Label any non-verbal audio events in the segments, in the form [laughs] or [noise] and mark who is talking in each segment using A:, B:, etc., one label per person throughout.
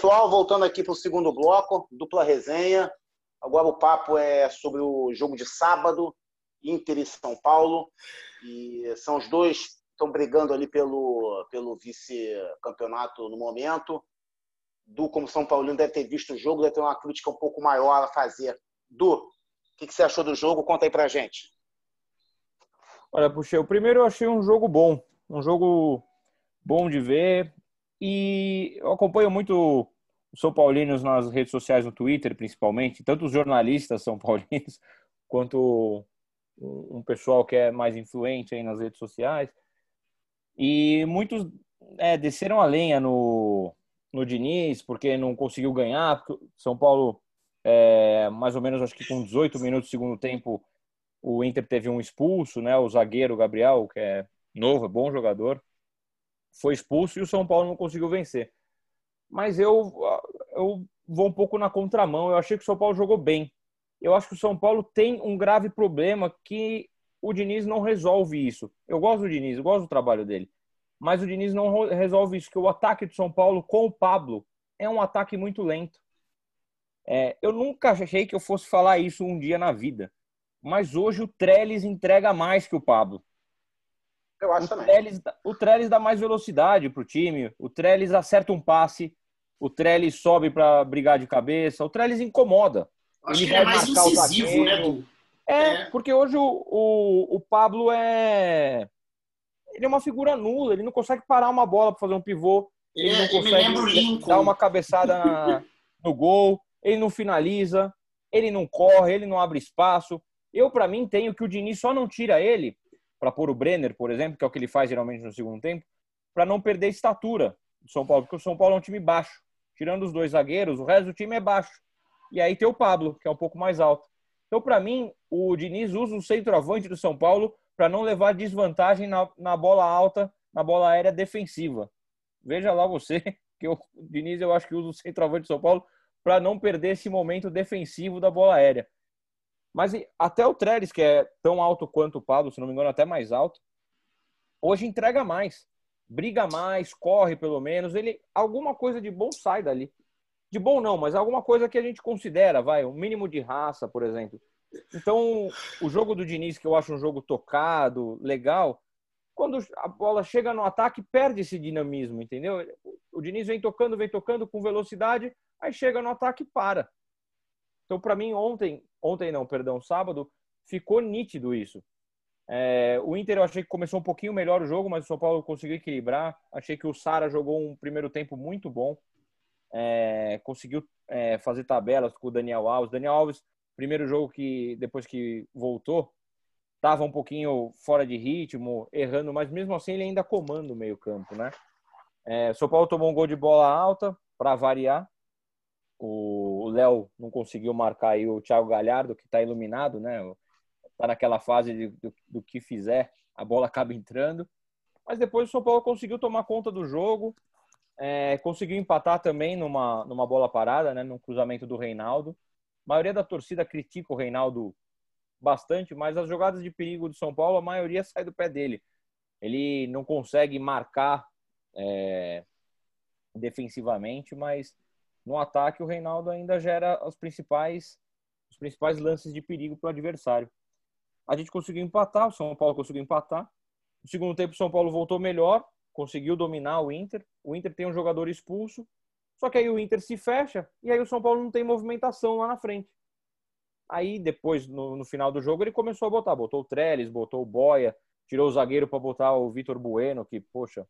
A: pessoal, voltando aqui para o segundo bloco, dupla resenha. Agora o papo é sobre o jogo de sábado, Inter e São Paulo. E são os dois que estão brigando ali pelo, pelo vice-campeonato no momento. Du, como São Paulino, deve ter visto o jogo, deve ter uma crítica um pouco maior a fazer. Du, o que, você achou do jogo? Conta aí pra gente.
B: Olha, puxei. O primeiro eu achei um jogo bom. Um jogo bom de ver. E eu acompanho muito São Paulinos nas redes sociais, no Twitter principalmente, tanto os jornalistas São [laughs] Paulinos quanto um pessoal que é mais influente aí nas redes sociais. E muitos é, desceram a lenha no, no Diniz, porque não conseguiu ganhar. São Paulo, é, mais ou menos, acho que com 18 minutos do segundo tempo, o Inter teve um expulso, né? O zagueiro Gabriel, que é novo, é bom jogador, foi expulso e o São Paulo não conseguiu vencer. Mas eu, eu vou um pouco na contramão. Eu achei que o São Paulo jogou bem. Eu acho que o São Paulo tem um grave problema que o Diniz não resolve isso. Eu gosto do Diniz, eu gosto do trabalho dele. Mas o Diniz não resolve isso, que o ataque do São Paulo com o Pablo é um ataque muito lento. É, eu nunca achei que eu fosse falar isso um dia na vida. Mas hoje o Trellis entrega mais que o Pablo.
A: Eu acho
B: o
A: também.
B: Trellis, o Trellis dá mais velocidade para o time. O Trellis acerta um passe. O Trellis sobe para brigar de cabeça. O Trellis incomoda.
C: Acho ele que ele é mais incisivo, né, Du?
B: É, é, porque hoje o, o, o Pablo é. Ele é uma figura nula, ele não consegue parar uma bola para fazer um pivô. Ele, ele não é, consegue dar uma cabeçada [laughs] no gol, ele não finaliza, ele não corre, ele não abre espaço. Eu, para mim, tenho que o Diniz só não tira ele para pôr o Brenner, por exemplo, que é o que ele faz geralmente no segundo tempo, para não perder estatura do São Paulo, porque o São Paulo é um time baixo. Tirando os dois zagueiros, o resto do time é baixo. E aí tem o Pablo, que é um pouco mais alto. Então, para mim, o Diniz usa o centroavante do São Paulo para não levar desvantagem na, na bola alta, na bola aérea defensiva. Veja lá você, [laughs] que o Diniz eu acho que usa o centroavante do São Paulo para não perder esse momento defensivo da bola aérea. Mas até o Trellis, que é tão alto quanto o Pablo, se não me engano, até mais alto, hoje entrega mais. Briga mais, corre pelo menos. Ele alguma coisa de bom sai dali de bom não, mas alguma coisa que a gente considera, vai, um mínimo de raça, por exemplo. Então, o jogo do Diniz, que eu acho um jogo tocado, legal, quando a bola chega no ataque, perde esse dinamismo, entendeu? O Diniz vem tocando, vem tocando com velocidade, aí chega no ataque e para. Então, para mim, ontem, ontem não, perdão, sábado, ficou nítido isso. É, o Inter eu achei que começou um pouquinho melhor o jogo, mas o São Paulo conseguiu equilibrar. Achei que o Sara jogou um primeiro tempo muito bom é, conseguiu é, fazer tabelas com o Daniel Alves. Daniel Alves, primeiro jogo que depois que voltou, estava um pouquinho fora de ritmo, errando, mas mesmo assim ele ainda comanda o meio campo, né? É, São Paulo tomou um gol de bola alta para variar. O Léo não conseguiu marcar aí o Thiago Galhardo, que está iluminado, né? Está naquela fase de, do, do que fizer, a bola acaba entrando. Mas depois o São Paulo conseguiu tomar conta do jogo, é, conseguiu empatar também numa, numa bola parada, né, num cruzamento do Reinaldo. A maioria da torcida critica o Reinaldo bastante, mas as jogadas de perigo do São Paulo, a maioria sai do pé dele. Ele não consegue marcar é, defensivamente, mas no ataque o Reinaldo ainda gera os principais, os principais lances de perigo para o adversário. A gente conseguiu empatar, o São Paulo conseguiu empatar. No segundo tempo, o São Paulo voltou melhor, conseguiu dominar o Inter. O Inter tem um jogador expulso, só que aí o Inter se fecha e aí o São Paulo não tem movimentação lá na frente. Aí depois, no, no final do jogo, ele começou a botar. Botou o Trellis, botou o Boia, tirou o zagueiro para botar o Vitor Bueno, que, poxa,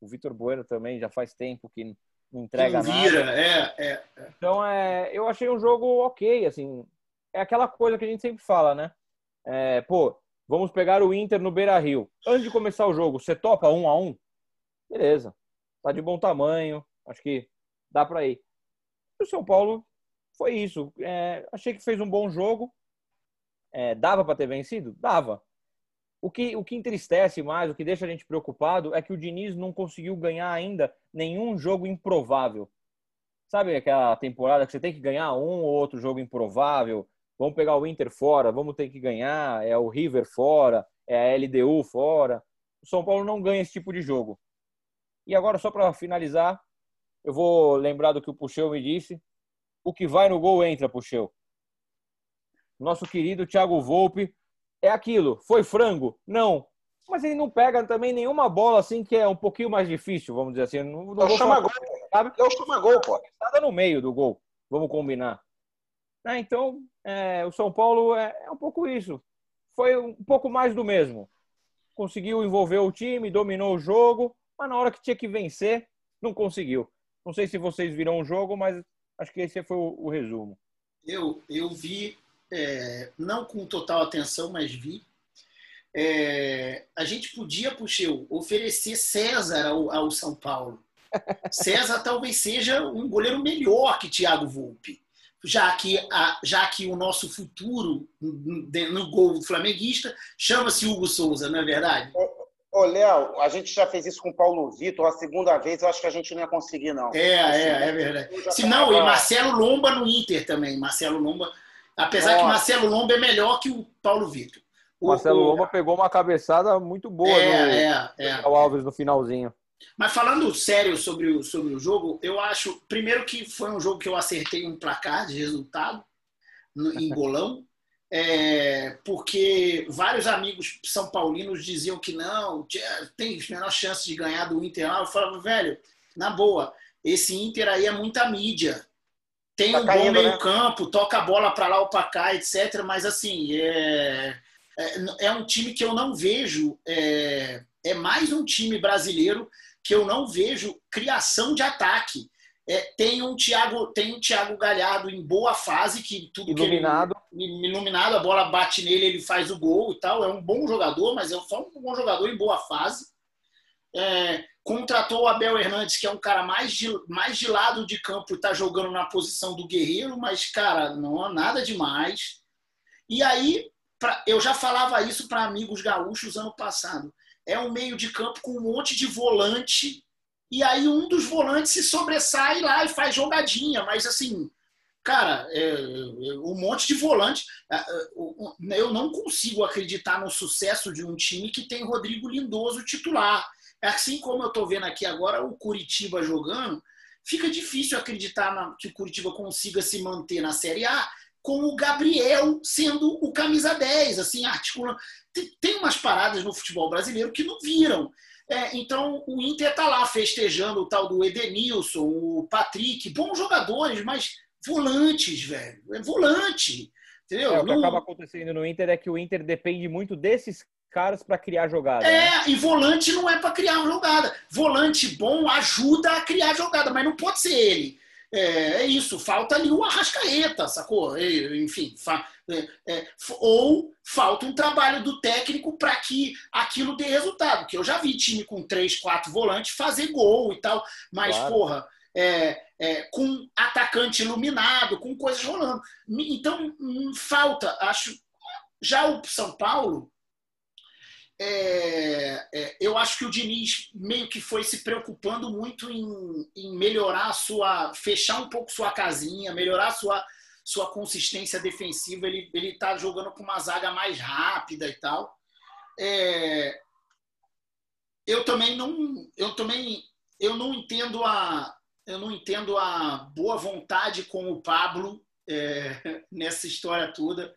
B: o Vitor Bueno também já faz tempo que não entrega
C: não vira, nada. É, é,
B: é. Então, é, eu achei um jogo ok, assim. É aquela coisa que a gente sempre fala, né? É, pô, vamos pegar o Inter no Beira-Rio. Antes de começar o jogo, você topa um a um? beleza, tá de bom tamanho, acho que dá para ir. o São Paulo foi isso. É, achei que fez um bom jogo. É, dava para ter vencido? Dava. O que, o que entristece mais, o que deixa a gente preocupado é que o Diniz não conseguiu ganhar ainda nenhum jogo improvável. Sabe aquela temporada que você tem que ganhar um ou outro jogo improvável? Vamos pegar o Inter fora, vamos ter que ganhar, é o River fora, é a LDU fora. O São Paulo não ganha esse tipo de jogo. E agora, só para finalizar, eu vou lembrar do que o Puxeu me disse. O que vai no gol entra, Puxeu. Nosso querido Thiago Volpe é aquilo. Foi frango? Não. Mas ele não pega também nenhuma bola assim que é um pouquinho mais difícil, vamos dizer assim. Não,
A: não eu chama gol, sabe? Eu chama gol, pô.
B: Nada no meio do gol. Vamos combinar. É, então, é, o São Paulo é, é um pouco isso. Foi um pouco mais do mesmo. Conseguiu envolver o time, dominou o jogo, mas na hora que tinha que vencer, não conseguiu. Não sei se vocês viram o jogo, mas acho que esse foi o, o resumo.
C: Eu, eu vi, é, não com total atenção, mas vi. É, a gente podia, Puxeu, oferecer César ao, ao São Paulo. [laughs] César talvez seja um goleiro melhor que Thiago Volpe já que, a, já que o nosso futuro no gol flamenguista chama-se Hugo Souza, não é verdade?
A: Ô, Léo, a gente já fez isso com o Paulo Vitor, a segunda vez eu acho que a gente não ia conseguir, não.
C: É, é, é verdade. Se não, e Marcelo Lomba no Inter também. Marcelo Lomba, apesar Nossa. que Marcelo Lomba é melhor que o Paulo Vitor.
B: O, Marcelo o... Lomba pegou uma cabeçada muito boa é, do é, é. Alves no finalzinho.
C: Mas falando sério sobre o, sobre o jogo, eu acho, primeiro que foi um jogo que eu acertei um placar de resultado no, em [laughs] bolão, é, porque vários amigos são paulinos diziam que não, tem menor chance de ganhar do Inter Eu falava, velho, na boa, esse Inter aí é muita mídia. Tem tá um caindo, bom meio né? campo, toca a bola para lá ou para cá, etc. Mas assim, é, é, é, um time que eu não vejo. É, é mais um time brasileiro que eu não vejo criação de ataque. É, tem um Thiago tem um Thiago Galhardo em boa fase que tudo
B: iluminado
C: que ele, iluminado a bola bate nele ele faz o gol e tal é um bom jogador mas é só um bom jogador em boa fase é, contratou o Abel Hernandes que é um cara mais de, mais de lado de campo e está jogando na posição do guerreiro mas cara não é nada demais e aí pra, eu já falava isso para amigos gaúchos ano passado é um meio de campo com um monte de volante, e aí um dos volantes se sobressai lá e faz jogadinha, mas assim, cara, é, é, um monte de volante. É, é, eu não consigo acreditar no sucesso de um time que tem Rodrigo Lindoso titular. Assim como eu estou vendo aqui agora o Curitiba jogando, fica difícil acreditar que o Curitiba consiga se manter na Série A com o Gabriel sendo o camisa 10, assim, articulando. Tem umas paradas no futebol brasileiro que não viram. É, então o Inter está lá festejando o tal do Edenilson, o Patrick, bons jogadores, mas volantes, velho. É volante. Entendeu?
B: É, o que não... acaba acontecendo no Inter é que o Inter depende muito desses caras para criar jogada.
C: É, né? e volante não é para criar jogada. Volante bom ajuda a criar jogada, mas não pode ser ele. É, é, isso, falta ali o Arrascaeta, sacou? Enfim, fa, é, é, ou falta um trabalho do técnico para que aquilo dê resultado. Que eu já vi time com três, quatro volantes fazer gol e tal, mas, claro. porra, é, é, com atacante iluminado, com coisas rolando. Então, hum, falta, acho. Já o São Paulo, é, é, eu acho que o Diniz meio que foi se preocupando muito em, em, melhorar sua, fechar um pouco sua casinha, melhorar sua, sua consistência defensiva. Ele ele está jogando com uma zaga mais rápida e tal. É, eu também não, eu também eu não entendo a eu não entendo a boa vontade com o Pablo é, [laughs] nessa história toda.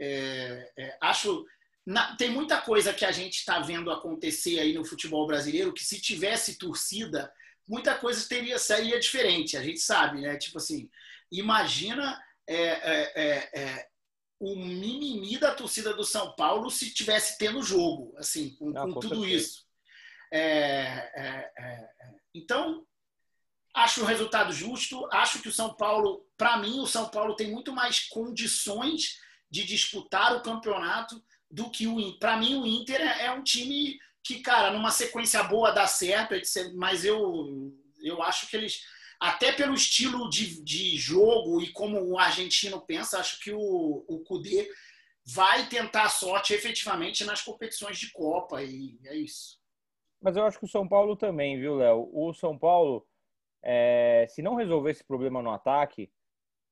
C: É, é, acho na, tem muita coisa que a gente está vendo acontecer aí no futebol brasileiro que se tivesse torcida, muita coisa teria seria diferente. A gente sabe, né? Tipo assim, imagina é, é, é, é o mimimi da torcida do São Paulo se tivesse tendo jogo, assim, com, Não, com tudo isso. É, é, então, acho o resultado justo. Acho que o São Paulo, para mim, o São Paulo tem muito mais condições de disputar o campeonato do que o Inter. Para mim, o Inter é, é, um time que, cara, numa sequência boa dá certo, mas eu, eu acho que eles, até pelo estilo de, de jogo e como o argentino pensa, acho que o, o Kudê vai tentar a sorte efetivamente nas competições de Copa, e é isso.
B: Mas eu acho que o São Paulo também, viu, Léo? O São Paulo, é, se não resolver esse problema no ataque,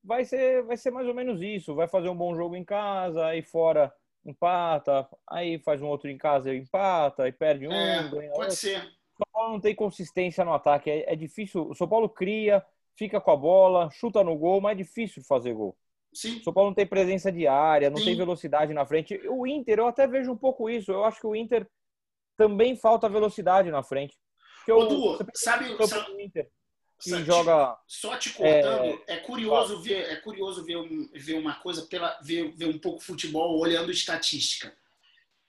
B: vai ser, vai ser mais ou menos isso. Vai fazer um bom jogo em casa, aí fora empata, aí faz um outro em casa e empata, e perde um,
C: é,
B: ganha
C: Pode outro. ser.
B: São Paulo não tem consistência no ataque. É, é, difícil. O São Paulo cria, fica com a bola, chuta no gol, mas é difícil fazer gol. Sim. O São Paulo não tem presença de área, não Sim. tem velocidade na frente. O Inter, eu até vejo um pouco isso. Eu acho que o Inter também falta velocidade na frente.
C: Porque Ô, Du, sabe, o Inter
B: que só joga.
C: Te, só te cortando, é, é curioso ver, é curioso ver, um, ver uma coisa pela ver, ver um pouco futebol olhando estatística.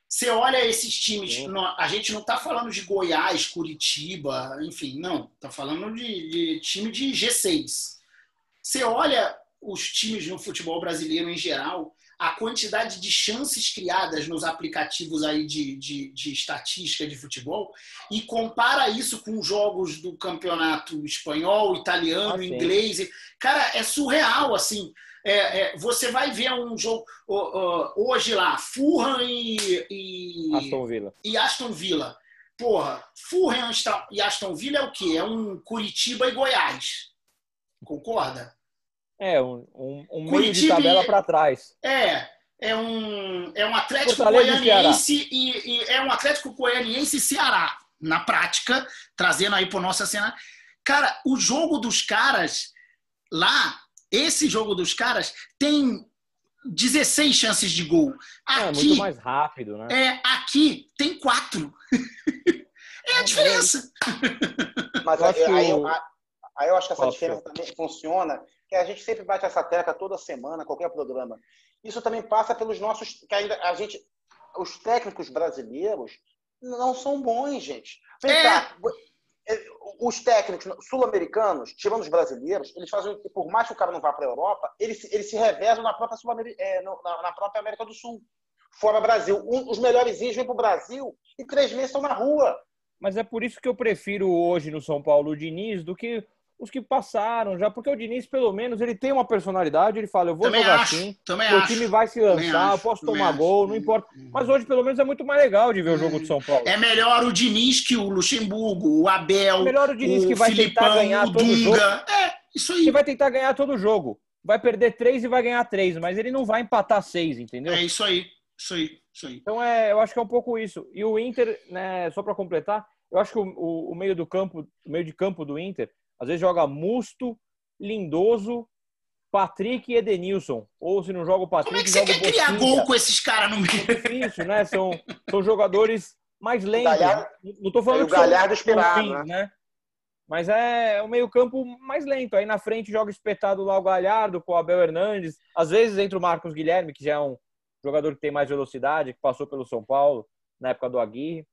C: Você olha esses times, a gente não está falando de Goiás, Curitiba, enfim, não. Está falando de, de, time de G6. Você olha os times no futebol brasileiro em geral, a quantidade de chances criadas nos aplicativos aí de, de, de, estatística de futebol e compara isso com jogos do campeonato espanhol, italiano, ah, inglês. Cara, é surreal, assim. É, é, você vai ver um jogo hoje lá, Fulham e, e,
B: Aston Villa.
C: E Aston Villa. Porra, Fulham e Aston Villa é o quê? É um Curitiba e Goiás. Concorda?
B: É, um, um, um meio de tabela para trás.
C: É, é um, é um Atlético Goianiense e, e, é um Atlético Goianiense e Ceará, na prática, trazendo aí para nossa cena. Cara, o jogo dos caras lá, esse jogo dos caras tem 16 chances de gol.
B: Aqui, é muito mais rápido, né?
C: É, aqui tem quatro. [laughs] é a diferença.
A: Mas aí, aí, eu, aí eu acho que essa diferença também funciona que a gente sempre bate essa tecla toda semana, qualquer programa. Isso também passa pelos nossos. que ainda a gente. Os técnicos brasileiros não são bons, gente. Vem é. cá. É, os técnicos sul-americanos, tirando os brasileiros, eles fazem. Por mais que o cara não vá para a Europa, eles, eles se revezam na própria, Sul é, na, na, própria América do Sul. Fora Brasil. Um, os melhores vêm para o Brasil e três meses estão na rua.
B: Mas é por isso que eu prefiro hoje no São Paulo o Diniz do que os que passaram já, porque o Diniz, pelo menos, ele tem uma personalidade, ele fala, eu vou também jogar acho, assim, o time vai se lançar, eu posso tomar acho. gol, não importa. Mas hoje, pelo menos, é muito mais legal de ver o jogo de São Paulo.
C: É melhor o Diniz que o Luxemburgo, o Abel, é
B: melhor o Diniz o que vai Filipão, tentar ganhar todo Dunga. jogo.
C: É, isso aí.
B: Que vai tentar ganhar todo jogo. Vai perder três e vai ganhar três, mas ele não vai empatar seis, entendeu?
C: É isso aí, isso aí, isso aí.
B: Então, é, eu acho que é um pouco isso. E o Inter, né, só para completar, eu acho que o, o, o meio do campo, o meio de campo do Inter às vezes joga Musto, Lindoso, Patrick e Edenilson. Ou se não joga o Patrick, Como é que você
C: quer criar gol com esses caras no meio?
B: É difícil, né? São, são jogadores mais lentos.
A: Galhardo,
B: não tô falando
A: é, que o Galhardo esperar, né? né?
B: Mas é o meio-campo mais lento. Aí na frente joga espetado lá o Galhardo com o Abel Hernandes. Às vezes entra o Marcos Guilherme, que já é um jogador que tem mais velocidade, que passou pelo São Paulo na época do Aguirre.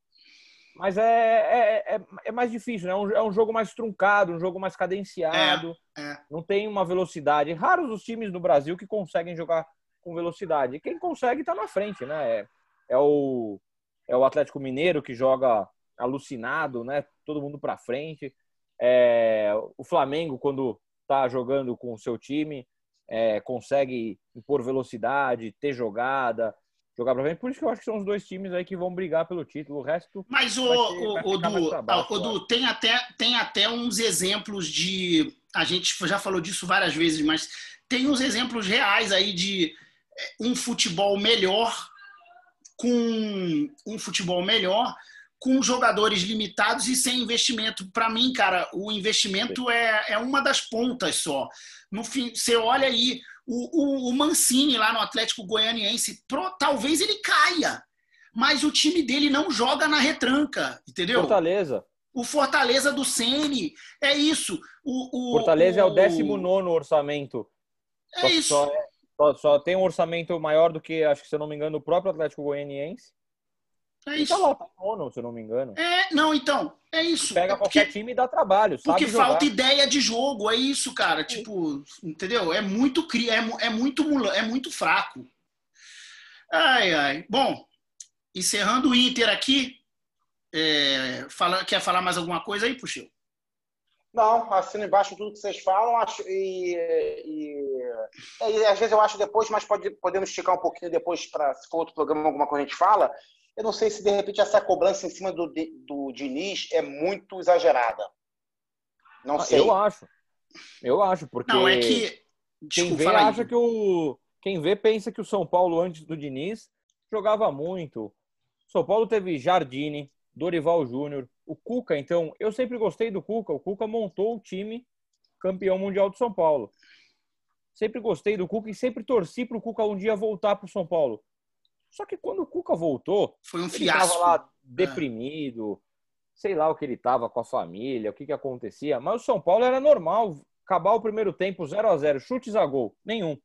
B: Mas é, é, é, é, mais difícil, né? É um, é um jogo mais truncado, um jogo mais cadenciado. É, é. Não tem uma velocidade. Raros os times no Brasil que conseguem jogar com velocidade. Quem consegue está na frente, né? É, é, o, é o Atlético Mineiro que joga alucinado, né? Todo mundo para frente. É, o Flamengo, quando está jogando com o seu time, é, consegue impor velocidade, ter jogada, jogar pra frente. Por isso que eu acho que são os dois times aí que vão brigar pelo título. O resto.
C: Mas o, o, o, Du, o Du, tem até, tem até uns exemplos de. A gente já falou disso várias vezes, mas tem uns exemplos reais aí de é, um futebol melhor com um futebol melhor com jogadores limitados e sem investimento. Para mim, cara, o investimento é, é uma das pontas só. No fim, você olha aí o, o, o Mancini lá no Atlético Goianiense, pro, talvez ele caia, mas o time dele não joga na retranca, entendeu?
B: Fortaleza.
C: O Fortaleza do Ceni é isso. O,
B: o Fortaleza é o 19 orçamento.
C: É só, isso.
B: Só, só, só, tem um orçamento maior do que, acho que se eu não me engano, o próprio Atlético Goianiense.
C: É isso. Tá lá, tá
B: nono, se eu não me engano.
C: É, não, então, é isso.
B: Pega
C: é
B: porque, qualquer time e dá trabalho.
C: Porque falta ideia de jogo, é isso, cara. Tipo, entendeu? É muito cri, é, é muito é muito fraco. Ai, ai. Bom, encerrando o Inter aqui, é, fala, quer falar mais alguma coisa aí, Puxeu?
A: Não, assino embaixo tudo que vocês falam acho, e, e, e, às vezes eu acho depois, mas pode, podemos esticar um pouquinho depois para se for outro programa, alguma coisa a gente fala. Eu não sei se de repente essa cobrança em cima do, do Diniz é muito exagerada. Não ah, sei.
B: Eu acho. Eu acho, porque.
C: Não, é que.
B: Desculpa, quem vê acha que o. Quem vê pensa que o São Paulo, antes do Diniz, jogava muito. São Paulo teve Jardine, Dorival Júnior, O Cuca, então, eu sempre gostei do Cuca. O Cuca montou o time campeão mundial de São Paulo. Sempre gostei do Cuca e sempre torci para o Cuca um dia voltar para o São Paulo. Só que quando o Cuca voltou,
C: foi um fiasco. Ele
B: estava lá deprimido, é. sei lá o que ele estava com a família, o que, que acontecia. Mas o São Paulo era normal acabar o primeiro tempo 0 a 0 chutes a gol, nenhum.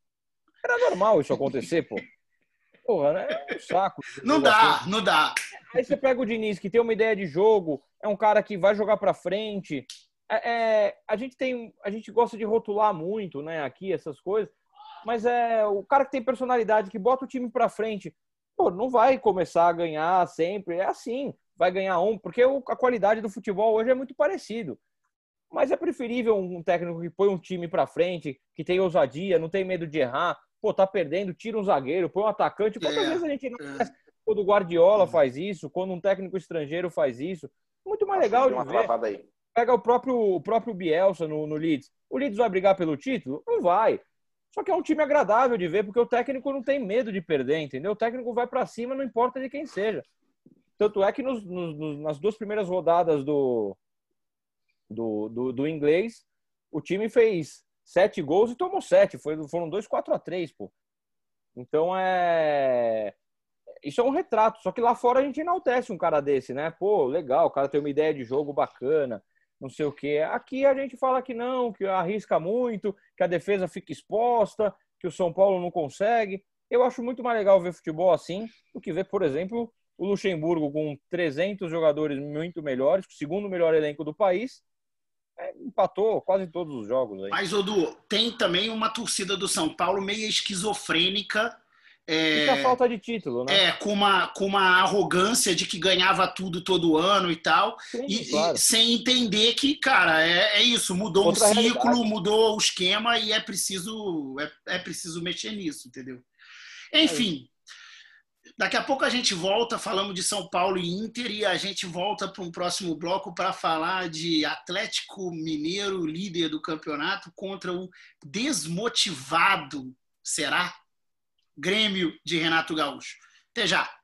B: Era normal isso acontecer, pô. [laughs] Porra, né? É um saco.
C: Não dá, assim. não dá.
B: Aí você pega o Diniz, que tem uma ideia de jogo, é um cara que vai jogar para frente. É, é, a gente tem, a gente gosta de rotular muito, né? Aqui essas coisas, mas é o cara que tem personalidade, que bota o time para frente, pô, não vai começar a ganhar sempre. É assim, vai ganhar um, porque a qualidade do futebol hoje é muito parecido. Mas é preferível um técnico que põe um time para frente, que tem ousadia, não tem medo de errar, pô, tá perdendo, tira um zagueiro, põe um atacante. Quantas é, vezes a gente não é. Quando o Guardiola faz isso, quando um técnico estrangeiro faz isso. Muito mais legal de ver. Pega o próprio, o próprio Bielsa no, no Leeds. O Leeds vai brigar pelo título? Não vai. Só que é um time agradável de ver, porque o técnico não tem medo de perder, entendeu? O técnico vai para cima, não importa de quem seja. Tanto é que nos, nos, nas duas primeiras rodadas do, do, do, do inglês, o time fez sete gols e tomou sete. Foi, foram dois 4 a 3 pô. Então é. Isso é um retrato. Só que lá fora a gente enaltece um cara desse, né? Pô, legal, o cara tem uma ideia de jogo bacana, não sei o quê. Aqui a gente fala que não, que arrisca muito, que a defesa fica exposta, que o São Paulo não consegue. Eu acho muito mais legal ver futebol assim do que ver, por exemplo, o Luxemburgo com 300 jogadores muito melhores, o segundo melhor elenco do país, é, empatou quase todos os jogos. Aí.
C: Mas, Odu, tem também uma torcida do São Paulo meio esquizofrênica.
B: É, a falta de título, né?
C: É, com uma, com uma arrogância de que ganhava tudo todo ano e tal, Sim, e, claro. e, sem entender que, cara, é, é isso, mudou Outra um ciclo, realidade. mudou o esquema e é preciso, é, é preciso mexer nisso, entendeu? Enfim, Daqui a pouco a gente volta, falamos de São Paulo e Inter, e a gente volta para um próximo bloco para falar de Atlético Mineiro, líder do campeonato, contra o desmotivado, será? Grêmio de Renato Gaúcho. Até já!